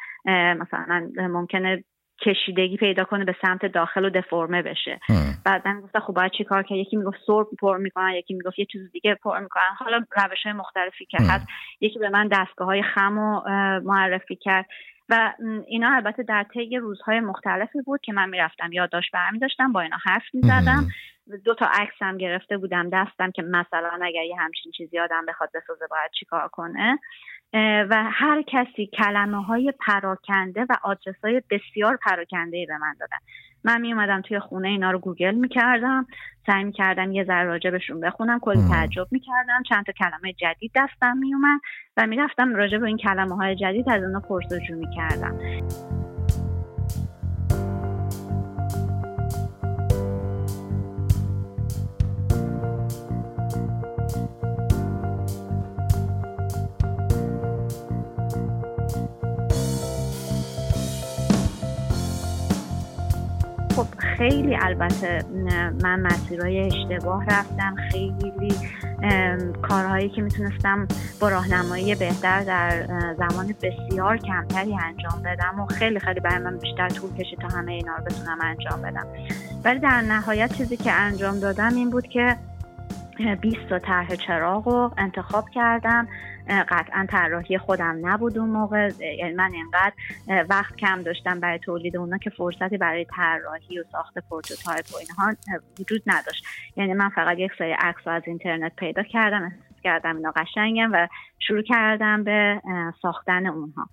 [SPEAKER 2] مثلا ممکنه کشیدگی پیدا کنه به سمت داخل و دفرمه بشه. بعد من گفتم خب باید چیکار که یکی می‌گفت سرب پر می‌کنن یکی می‌گفت یه چیز دیگه پر می‌کنن. حالا روش های مختلفی که هست. یکی به من دستگاه های خم و معرفی کرد. و اینا البته در طی روزهای مختلفی بود که من می‌رفتم یادداشت برمی داشتم با اینا حرف می‌زدم. دو تا عکس هم گرفته بودم دستم که مثلا اگر یه همچین چیزی آدم بخواد بسازه باید چیکار کنه. و هر کسی کلمه های پراکنده و آدرس های بسیار پراکنده به من دادن. من می اومدم توی خونه اینا رو گوگل می‌کردم سعی می‌کردم یه ذره راجبشون بخونم کلی تعجب می‌کردم. چند تا کلمه جدید دستم میومد و می‌رفتم راجب این کلمه های جدید از اونا پرسجو می‌کردم. خیلی البته من مسیرهای اشتباه رفتم خیلی کارهایی که می‌تونستم با راهنمایی بهتر در زمان بسیار کمتری انجام بدم و خیلی خیلی برای من بیشتر طول کشید تا همه اینا رو بتونم انجام بدم. ولی در نهایت چیزی که انجام دادم این بود که 20 تا طرح چراغ رو انتخاب کردم. قطعا طراحی خودم نبود اون موقع. یعنی من اینقدر وقت کم داشتم برای تولید اونا که فرصتی برای طراحی و ساخت prototype و اینها وجود نداشت. یعنی من فقط یک سری عکس از اینترنت پیدا کردم کردم اینا قشنگم و شروع کردم به ساختن اونها.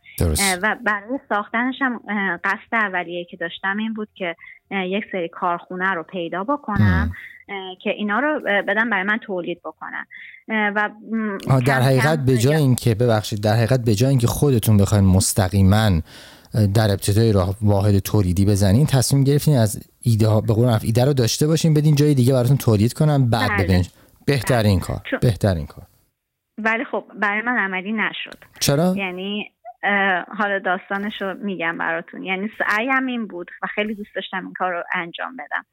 [SPEAKER 2] و برای ساختنش هم قصد اولیه که داشتم این بود که یک سری کارخونه رو پیدا بکنم که اینا رو بدن برای من تولید بکنن. و
[SPEAKER 1] در حقیقت به جای اینکه ببخشید در حقیقت به جای اینکه خودتون بخواین مستقیما در ابتدای راه واحد تولیدی بزنین تصمیم گرفتین از ایده ها به قول ایده رو داشته باشین بدین جای دیگه براتون تولید کنم بعد بله. ببین بهترین کار بهترین کار.
[SPEAKER 2] ولی خب برای من عملی نشد.
[SPEAKER 1] چرا؟
[SPEAKER 2] یعنی حالا داستانش رو میگم براتون. یعنی سعیم این بود و خیلی دوست داشتم این کار رو انجام بدم.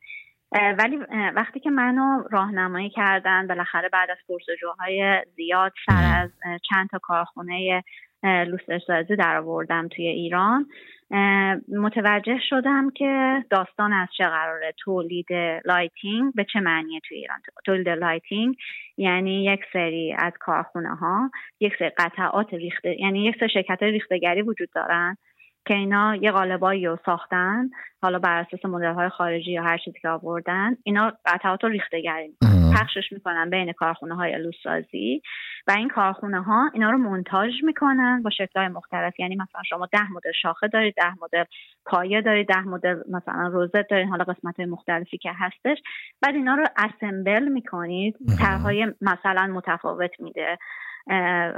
[SPEAKER 2] ولی وقتی که منو راهنمایی کردن بالاخره بعد از پرسجوهای زیاد سر از چند تا کارخونه لوسترسازی در آوردم توی ایران. متوجه شدم که داستان از چه قراره تولید lighting به چه معنیه توی ایران؟ تولید lighting یعنی یک سری از کارخونه ها یک سری قطعات ریخته یعنی یک سری شرکت ریختگری وجود دارن که اینا یه قالبایی رو ساختن حالا بر اساس مدل های خارجی یا هر چیزی که آوردن اینا قطعات رو ریختگری پخشش می‌کنن بین کارخونه های لوسترسازی و این کارخونه ها اینا رو مونتاژ می‌کنن با شکل های مختلف. یعنی مثلا شما ده مدل شاخه دارید ده مدل پایه دارید ده مدل مثلا روزت دارید حالا قسمت های مختلفی که هستش. بعد اینا رو اسمبل می‌کنید طرحهای مثلا متفاوت میده.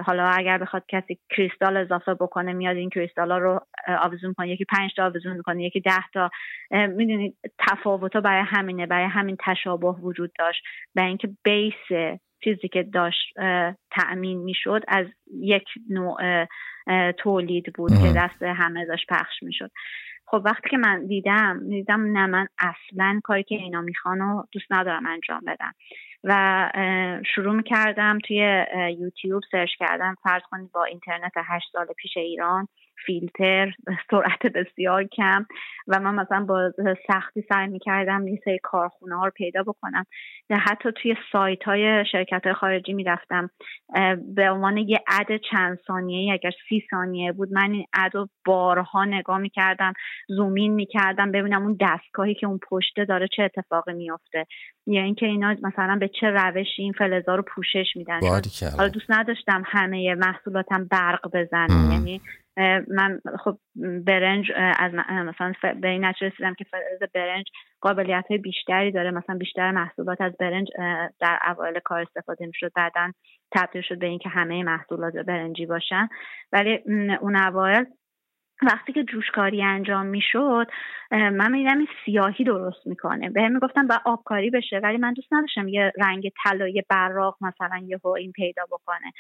[SPEAKER 2] حالا اگر بخواد کسی کریستال اضافه بکنه میاد این کریستال ها رو آویزون کنه یکی پنج تا آویزون می‌کنه یکی ده تا. می‌دونید تفاوت برای همینه برای همین تشابه وجود داشت. برای اینکه بیس چیزی که داشت تأمین می‌شد از یک نوع تولید بود که دست همه داشت پخش می‌شد. خب وقتی که من دیدم دیدم نه من اصلا کاری که اینا می‌خوان و دوست ندارم انجام بدم. و شروع کردم توی یوتیوب سرچ کردم فرض کنید با اینترنت هشت سال پیش ایران فیلتر سرعت بسیار کم و من مثلا با سختی سعی می‌کردم یه سری کارخونه ها رو پیدا بکنم. و حتی توی سایت های شرکت های خارجی می‌رفتم. به عنوان یه عد چند ثانیه اگر سی ثانیه بود من این عد رو بارها نگاه می‌کردم زومین می‌کردم ببینم اون دستگاهی که اون پشته داره چه اتفاقی میافته. یا اینکه اینا مثلا به چه روشی این فلزا رو پوشش میدن. حالا دوست نداشتم همه محصولاتم برق بزنه یعنی من خب برنج از مثلا به این نتیجه رسیدم که فلز برنج قابلیت های بیشتری داره. مثلا بیشتر محصولات از برنج در اوایل کار استفاده می‌شد. بعدا تبدیل شد به اینکه همه محصولات برنجی باشن. ولی اون اوایل وقتی که جوشکاری انجام می‌شد من می‌دیدم این سیاهی درست می‌کنه. به هم می‌گفتم باید آبکاری بشه ولی من دوست نداشتم یه رنگ طلایی براق مثلا یه این پیدا بکنه.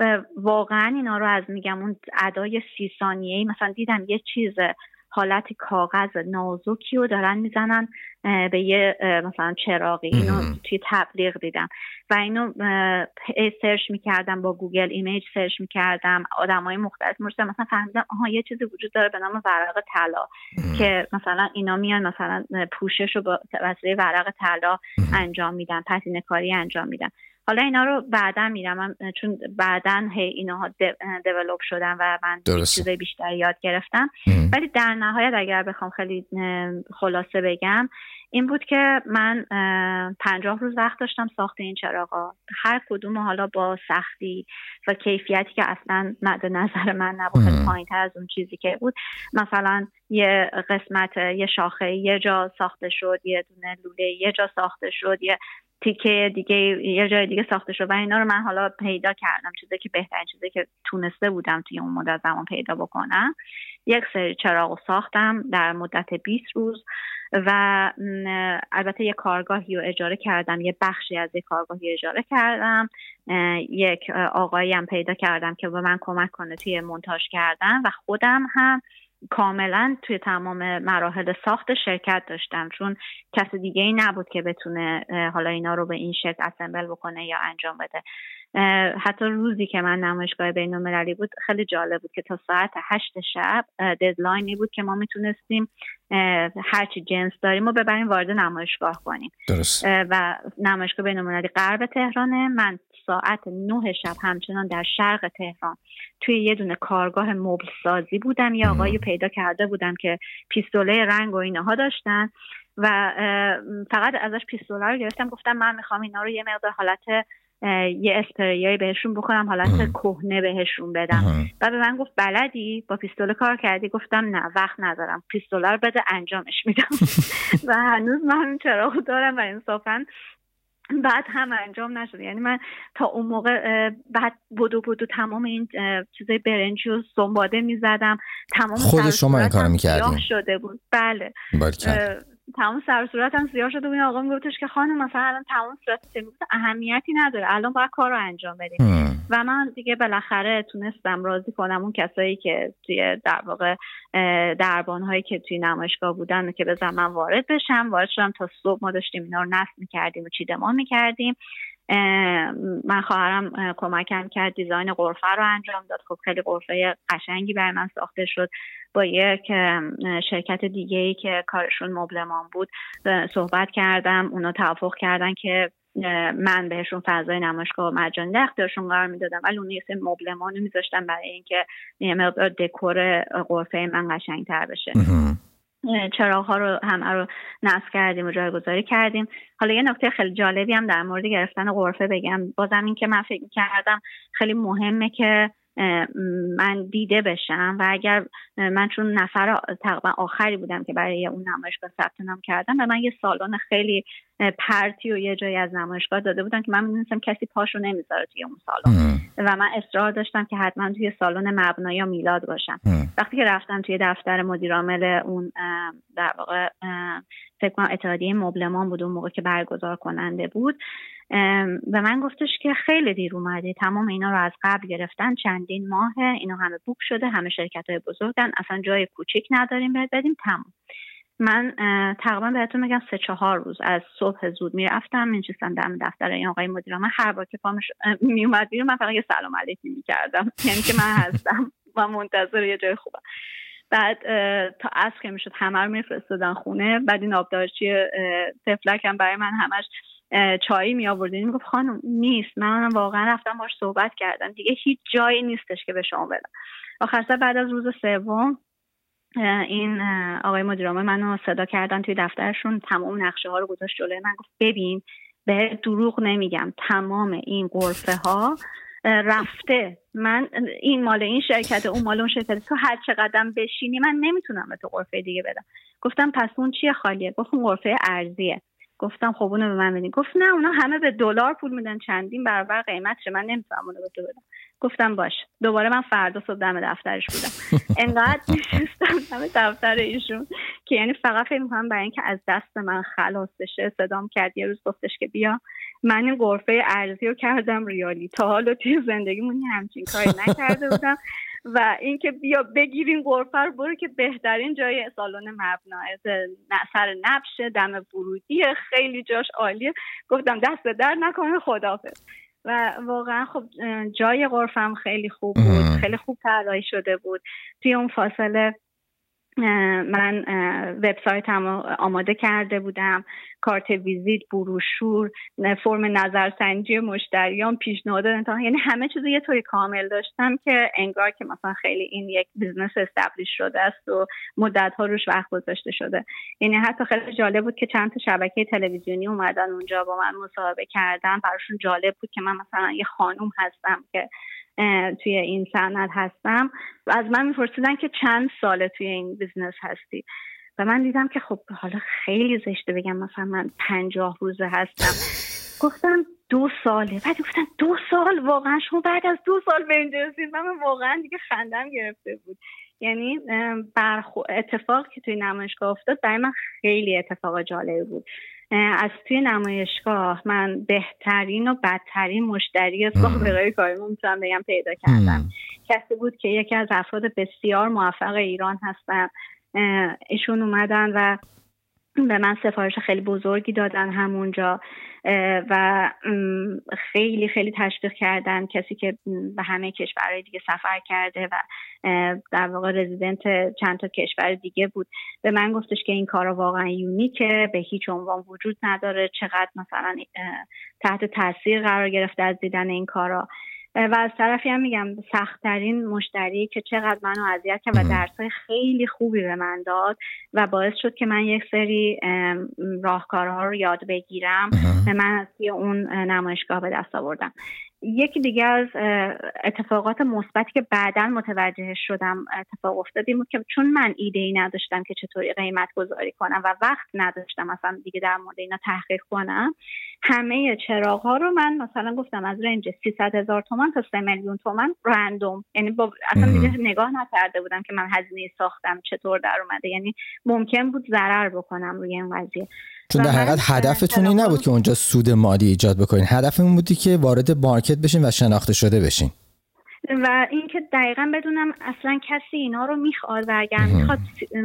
[SPEAKER 2] و واقعا اینا رو از میگم اون ادای سی ثانیه‌ای مثلا دیدم یه چیز حالت کاغذ نازکی رو دارن می‌زنن به یه مثلا چراغی اینو توی تبلیغ دیدم و اینو سرچ می‌کردم با گوگل ایمیج سرچ می‌کردم آدم های مختلف مرسه مثلا فهمیدم آها یه چیزی وجود داره به نام ورق طلا که مثلا اینا میان مثلا پوشش رو با وسیله ورق طلا انجام میدن پتینه کاری انجام میدن. حالا اینا رو بعدا میرم. چون بعدا هی اینها دیولوب شدن و من چیز بیشتر یاد گرفتم. ولی در نهایت اگر بخوام خیلی خلاصه بگم این بود که من پنجاه روز وقت داشتم ساخت این چراغا. هر کدوم حالا با سختی و کیفیتی که اصلا مد نظر من نبود پایین تر از اون چیزی که بود. مثلا یه قسمت یه شاخه یه جا ساخته شد یه دونه لوله یه جا ساخته شد یه تیکه دیگه یه جای دیگه ساخته شد. و اینا رو من حالا پیدا کردم. چیزی که بهترین چیزی که تونسته بودم توی اون مدت زمان پیدا بکنم. یک سری چراغ ساختم در مدت 20 روز. و البته یه کارگاهی رو اجاره کردم یه بخشی از یه کارگاهی اجاره کردم. یک آقایی هم پیدا کردم که به من کمک کنه توی مونتاژ کردن و خودم هم کاملا توی تمام مراحل ساخت شرکت داشتم. چون کس دیگه ای نبود که بتونه حالا اینا رو به این شکل اسمبل بکنه یا انجام بده. حتی روزی که من نمایشگاه بین المللی بود خیلی جالب بود که تا ساعت هشت شب ددلاینی بود که ما می‌تونستیم هرچی جنس داریم و ببریم وارد نمایشگاه کنیم.
[SPEAKER 1] درست.
[SPEAKER 2] و نمایشگاه بین المللی غرب تهرانه من ساعت نه شب همچنان در شرق تهران توی یه دونه کارگاه مبل سازی بودم. یه آقایی پیدا کرده بودم که پیستوله رنگ و اینها داشتن و فقط ازش پیستوله رو گرفتم. گفتم من می‌خوام اینا رو یه مقدار حالت یه اسپریایی بهشون بکنم حالت کهنه بهشون بدم. و به من گفت بلدی؟ با پیستول کار کردی؟ گفتم نه وقت ندارم. پیستول رو بده انجامش میدم. <laughs> و هنوز من چراغ دارم و انصافا بعد هم انجام نشده. یعنی من تا اون موقع بعد بودو بودو تمام این چیزای برنجی و سنباده می‌زدم. تمام
[SPEAKER 1] خود شما این کار می‌کردیم
[SPEAKER 2] شده بود. بله. تمام سر صورتم سیاه شده بود آقا میگفتش که خانم مثلا الان تمام صورت اهمیتی نداره. الان باید کار رو انجام بدیم. و من دیگه بالاخره تونستم راضی کنم اون کسایی که توی در واقع دربان هایی که توی نمایشگاه بودن که بزن من وارد بشم. وارد شدم تا صبح ما داشتیم اینا رو نصب می‌کردیم و چیدمان می‌کردیم. من خواهرم کمکم کرد دیزاین قرفه رو انجام داد. خب خیلی قرفه قشنگی برای من ساخته شد. با یک شرکت دیگه ای که کارشون مبلمان بود صحبت کردم. اونا توافق کردن که من بهشون فضای نمایشگاه مجانی در اختیارشون قرار می‌دادم. ولی اون یه مبلمان رو میذاشتم برای اینکه یه دکور قرفه من قشنگتر بشه. چراغ ها رو همه رو نصب کردیم و جایگذاری کردیم. حالا یه نکته خیلی جالبی هم در مورد گرفتن قرفه بگم. بازم این که من فکر کردم خیلی مهمه که من دیده بشم و اگر من چون نفر تقریبا آخری بودم که برای اون نمایشگاه ثبت نام کردم و من یه سالن خیلی پرتی و یه جایی از نمایشگاه داده بودم که من می‌دونستم کسی پاشو نمی‌ذاره توی اون سالن. و من اصرار داشتم که حتما توی سالن مبنا یا میلاد باشم. وقتی که رفتم توی دفتر مدیرعامل اون در واقع فکر کنم اتحادیه مبلمان بود اون موقع که برگزار کننده بود و من گفتش که خیلی دیر اومده. تمام اینا رو از قبل گرفتن چندین ماه. اینا همه بوک شده همه شرکت های بزرگن. اصلا جای کوچیک نداریم بهت بدیم تمام من تقریبا بهتون میگم سه چهار روز از صبح زود می‌رفتم. میشستم در دفتر این آقای مدیرم هر بار که پامش میومد بیرون من فقط یه سلام علیکی می‌کردم. <laughs> یعنی که من هستم و منتظر یه جای خوبم. بعد تا عصر که می‌شد همه رو میفرستادن خونه. بعد این آبدارچی تفلک هم برای من همش چایی می آوردین می‌گفت خانم نیست. من واقعا رفتم باش صحبت کردم. دیگه هیچ جایی نیستش که به شما بدم. آخر بعد از روز سوم این آقای مدیرامه منو صدا کردن توی دفترشون. تمام نقشه ها رو گذاشت جلوی من. گفت ببین به دروغ نمیگم. تمام این قرفه ها رفته. من این مال این شرکت اون مال اون شرکت. تو هر چه قدم بشینی من نمی‌تونم به تو قرفه دیگه بدم. گفتم پس اون چیه خالیه؟ گفت اون قرفه ارزیه. گفتم خب اونو به من بدین. گفت نه اونا همه به دلار پول میدن. چندین برابر قیمتشه من نمی‌تونم اونو به تو بدم. گفتم باش دوباره من فردا صبح دم دفترش بودم. <laughs> انقدر نشستم دم دفتر ایشون که یعنی فقط فکر می‌کنم برای اینکه از دست من خلاص بشه صدام کرد. یه روز گفتش که بیا. من این قرفه ارزی رو کردم ریالی. تا حالا توی زندگیمون همچین کاری نکرده بودم. و اینکه بیا بگیرین قرفه رو برو که بهترین جای سالن مبنا. سر نبشه دم ورودی خیلی جاش عالیه. گفتم دست در نکنه خدافظ و واقعا خب جای قرفم خیلی خوب بود. خیلی خوب طراحی شده بود. توی اون فاصله من وبسایتم آماده کرده بودم. کارت ویزیت بروشور فرم نظرسنجی مشتریان پیشنهاد امتحان یعنی همه چیز یه طوری کامل داشتم که انگار که مثلا خیلی این یک business establish شده است و مدت ها روش وقت گذاشته شده. یعنی حتی خیلی جالب بود که چند تا شبکه تلویزیونی اومدن اونجا با من مصاحبه کردن. براشون جالب بود که من مثلا یه خانوم هستم که توی این صنعت هستم. از من میپرسیدن که چند ساله توی این business هستی. و من دیدم که خب حالا خیلی زشته بگم مثلا من پنجاه روزه هستم. گفتم دو ساله. بعد گفتن دو سال؟ واقعا شما بعد از دو سال به اینجا رسید؟ من واقعا دیگه خندم گرفته بود. یعنی برخو... اتفاق که توی نمایشگاه افتاد برای من خیلی اتفاق جالبی بود. از توی نمایشگاه من بهترین و بدترین مشتری سابقه کاری می‌تونم بگم پیدا کردم. کسی بود که یکی از افراد بسیار موفق ایران هستن. ایشون اومدن و به من سفارش خیلی بزرگی دادن همونجا و خیلی خیلی تشویق کردن کسی که به همه کشورهای دیگه سفر کرده و در واقع رزیدنت چند تا کشور دیگه بود. به من گفتش که این کارا واقعا یونیکه به هیچ عنوان وجود نداره. چقدر مثلا تحت تاثیر قرار گرفته از دیدن این کارا. و از طرفی هم میگم سختترین مشتری که چقدر منو اذیت کرد و درسای خیلی خوبی به من داد و باعث شد که من یک سری راهکارها رو یاد بگیرم. و من از اون نمایشگاه به دست آوردم. یکی دیگه از اتفاقات مثبتی که بعدا متوجه شدم اتفاق افتاد این بود که چون من ایده ای نداشتم که چطوری قیمت گذاری کنم و وقت نداشتم مثلا دیگه در مورد اینا تحقیق کنم همه چراغ ها رو من مثلا گفتم از رنج 300 هزار تومن تا 3 میلیون تومن رندوم. یعنی با اصلا دیگه نگاه نکرده بودم که من هزینه ساختم چطور در اومده. یعنی ممکن بود ضرر بکنم روی این قضیه.
[SPEAKER 1] چون در حقیقت هدفتون این نبود که اونجا سود مالی ایجاد بکنین. هدفمون بودی که وارد مارکت بشین و شناخته شده بشین.
[SPEAKER 2] و اینکه دقیقا بدونم اصلا کسی اینا رو می‌خواد و اگر می‌خواد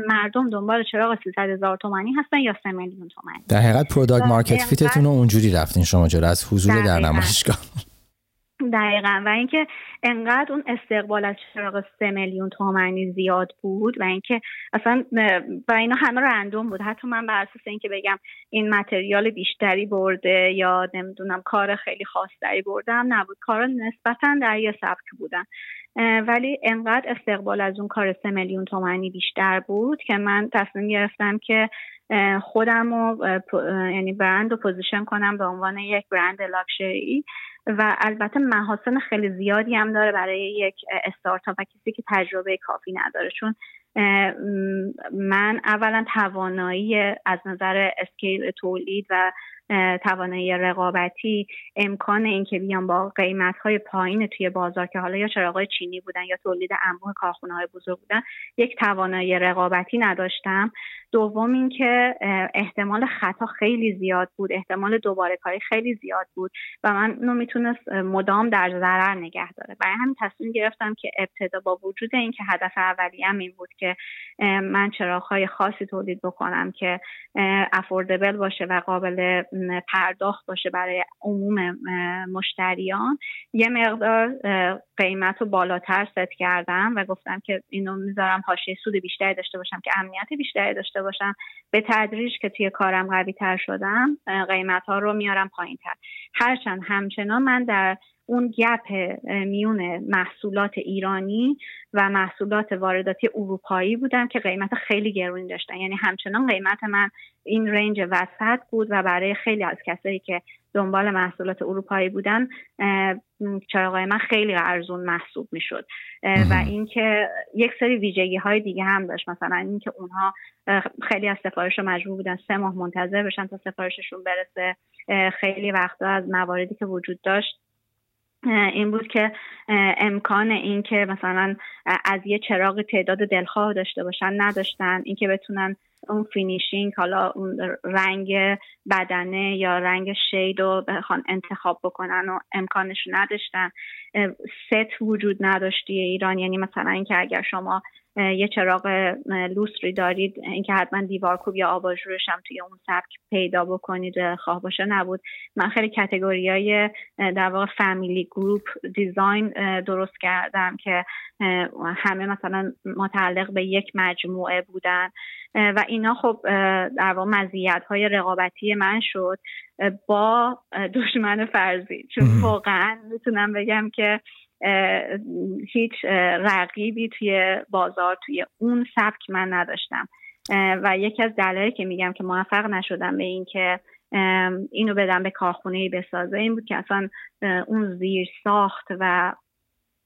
[SPEAKER 2] مردم دنبال چراغ 300 هزار تومانی هستن یا 3 میلیون تومانی.
[SPEAKER 1] در حقیقت product market fit تون رو اونجوری رفتین شما جلو از حضور در نمایشگاه
[SPEAKER 2] دقیقا. و اینکه انقدر اون استقبال از چراغ سه میلیون تومنی زیاد بود و اینکه اصلا و اینا همه random بود. حتی من بر اساس اینکه بگم این material بیشتری برده یا نمی‌دونم کار خیلی خاصتری بردم نبود. کار نسبتا در یه سبک بودن. ولی انقدر استقبال از اون کار سه میلیون تومنی بیشتر بود که من تصمیم گرفتم که خودم رو یعنی برند رو position کنم به عنوان یک برند لاکشری و البته محاسن خیلی زیادی هم داره برای یک استارتاپ و کسی که تجربه کافی نداره. چون من اولا توانایی از نظر scale تولید و توانایی رقابتی امکان اینکه بیام با قیمت های پایین توی بازار که حالا یا چراغای چینی بودن یا تولید انبوه کارخونه های بزرگ بودن یک توانایی رقابتی نداشتم. دوم اینکه احتمال خطا خیلی زیاد بود احتمال دوباره کاری خیلی زیاد بود و من اونو می‌تونست مدام در ضرر نگه داره. برای همین تصمیم گرفتم که ابتدا با وجود اینکه هدف اولیه‌ام این بود که من چراغهای خاصی تولید بکنم که افوردبل باشه و قابل پرداخت باشه برای عموم مشتریان. یه مقدار قیمت رو بالاتر ست کردم و گفتم که اینو می‌ذارم حاشیه سود بیشتری داشته باشم که امنیت بیشتری داشته باشم. به تدریج که توی کارم قوی تر شدم قیمت ها رو میارم پایین تر هرچند همچنان من در اون گپ میون محصولات ایرانی و محصولات وارداتی اروپایی بودم که قیمت خیلی گرونی داشتن. یعنی همچنان قیمت من این رنج وسط بود و برای خیلی از کسایی که دنبال محصولات اروپایی بودن چراغای من خیلی ارزون محسوب می‌شد. و اینکه یک سری ویژگی های دیگه هم داشت. مثلا اینکه اونها خیلی از سفارش رو مجبور بودن سه ماه منتظر بشن تا سفارششون برسه. خیلی وقتا از مواردی که وجود داشت این بود که امکان این که مثلا از یه چراغ تعداد دلخواه داشته باشن نداشتن. اینکه بتونن اون finishing حالا اون رنگ بدنه یا رنگ shade رو بخوان انتخاب بکنن و امکانش نداشتن. ست وجود نداشت توی ایران. یعنی مثلا اینکه اگر شما یه چراغ لوستری دارید. اینکه حتما دیوارکوب یا آباژورش هم توی اون سبک پیدا بکنید خواه باشه نبود. من خیلی category های در واقع family group design درست کردم که همه مثلا متعلق به یک مجموعه بودن. و اینا خب در واقع مزیت های رقابتی من شد با دشمن فرضی. چون واقعا می‌تونم بگم که هیچ رقیبی توی بازار توی اون سبک من نداشتم. و یکی از دلایلی که میگم که موفق نشدم به این که اینو بدم به کارخونه بسازه این بود که اصلا اون زیر ساخت و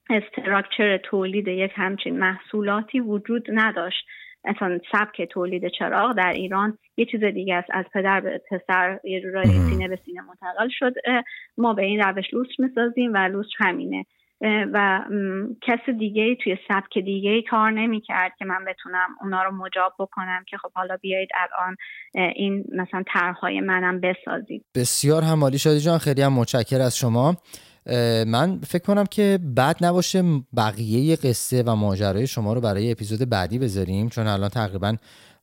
[SPEAKER 2] استراکچر تولید یک همچین محصولاتی وجود نداشت. اصلا سبک تولید چراغ در ایران یه چیز دیگه است. از پدر به پسر یه جورایی سینه به سینه منتقل شد. ما به این روش لوس می‌سازیم و لوس همینه. و کس دیگه ای توی سبک دیگه ای کار نمی کرد که من بتونم اونا رو مجاب بکنم که خب حالا بیایید الان این مثلا طرحهای منم بسازید.
[SPEAKER 1] بسیار همالی شادی جان خیلی هم متشکر از شما. من فکر کنم که بعد نباشه بقیه قصه و ماجرای شما رو برای اپیزود بعدی بذاریم چون الان تقریبا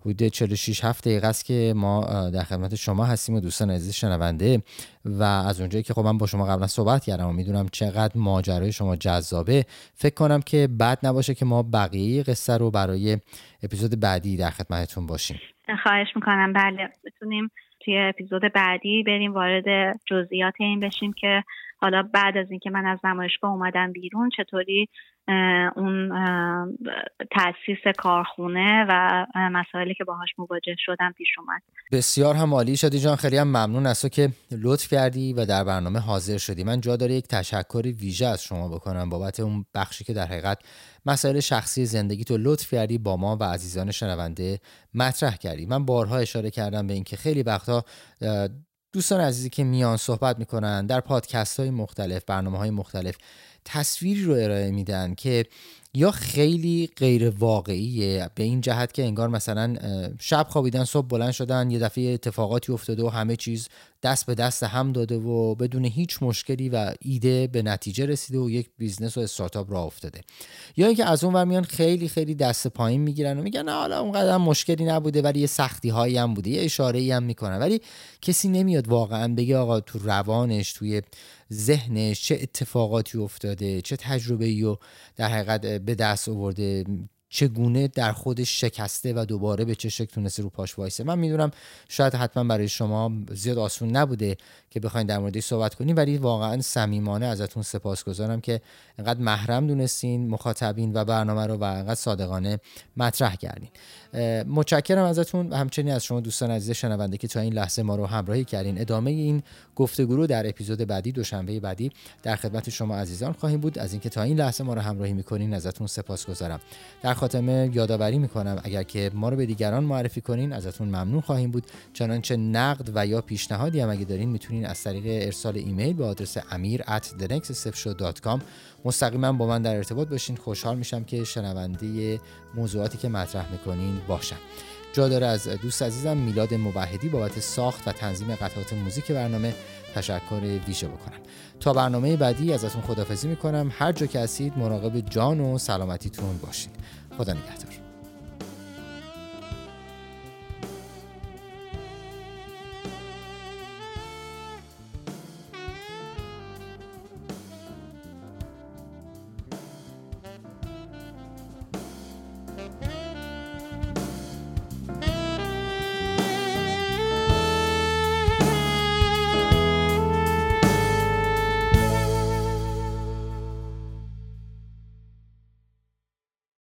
[SPEAKER 1] حدود 46 هفت دقیقه است که ما در خدمت شما هستیم و دوستان عزیز شنونده. و از اونجایی که خب من با شما قبلا صحبت کردم و می‌دونم چقدر ماجرای شما جذابه فکر کنم که بعد نباشه که ما بقیه قصه رو برای اپیزود بعدی در خدمتتون باشیم.
[SPEAKER 2] خواهش می‌کنم. بله بتونیم توی اپیزود بعدی بریم وارد جزئیات این بشیم که حالا بعد از اینکه من از نمایشگاه اومدم بیرون چطوری اون تاسیس کارخونه و مسائلی که باهاش مواجه شدم پیش اومد.
[SPEAKER 1] بسیار هم عالی شدی جان. خیلی هم ممنون از تو که لطف کردی و در برنامه حاضر شدی. من جا داره یک تشکر ویژه از شما بکنم بابت اون بخشی که در حقیقت مسائل شخصی زندگی تو لطف کردی با ما و عزیزان شنونده مطرح کردی. من بارها اشاره کردم به اینکه خیلی وقتا دوستان عزیزی که میان صحبت می‌کنن در پادکست های مختلف برنامه های مختلف تصویری رو ارائه میدن که یا خیلی غیر واقعیه؟ به این جهت که انگار مثلا شب خوابیدن صبح بلند شدن یه دفعه اتفاقاتی افتاده و همه چیز دست به دست هم داده و بدون هیچ مشکلی و ایده به نتیجه رسیده و یک business و استارتاپ راه افتاده. یا اینکه از اون ور میان خیلی خیلی دست پایین می‌گیرن و میگن حالا اونقدر مشکلی نبوده ولی یه سختی هایی هم بوده یه اشاره هم می‌کنن. ولی کسی نمیاد واقعا بگه آقا تو روانش توی ذهنش چه اتفاقاتی افتاده چه تجربه ای و در حقیقت به دست آورده چگونه در خودش شکسته و دوباره به چه شکل تونسته رو پاش وایسه. من می‌دونم شاید حتما برای شما زیاد آسون نبوده که بخواید در موردش صحبت کنیم ولی واقعا صمیمانه ازتون سپاسگزارم که انقدر محرم دونستین مخاطبین و برنامه رو و صادقانه مطرح کردین. متشکرم ازتون و همچنین از شما دوستان عزیز شنونده که تا این لحظه ما رو همراهی کردین. ادامه این گفتگو رو در اپیزود بعدی دوشنبه بعدی در خدمت شما عزیزان خواهیم بود. از اینکه تا این لحظه ما رو همراهی می‌کنین ازتون سپاسگزارم. در خاتمه یادآوری می‌کنم اگر که ما رو به دیگران معرفی کنین ازتون ممنون خواهیم بود. چنانچه نقد و یا پیشنهادی هم اگه دارین می‌تونین از طریق ارسال ایمیل به آدرس at مستقیما با من در ارتباط باشین. خوشحال میشم که شنونده موضوعاتی که مطرح می‌کنین باشم. جا داره از دوست عزیزم میلاد مبهدی بابت ساخت و تنظیم قطعات موزیک برنامه تشکر ویژه بکنم. تا برنامه بعدی ازتون خدافزی می‌کنم. هر جا که هستید مراقب جان و سلامتیتون باشید خدا نگهدار.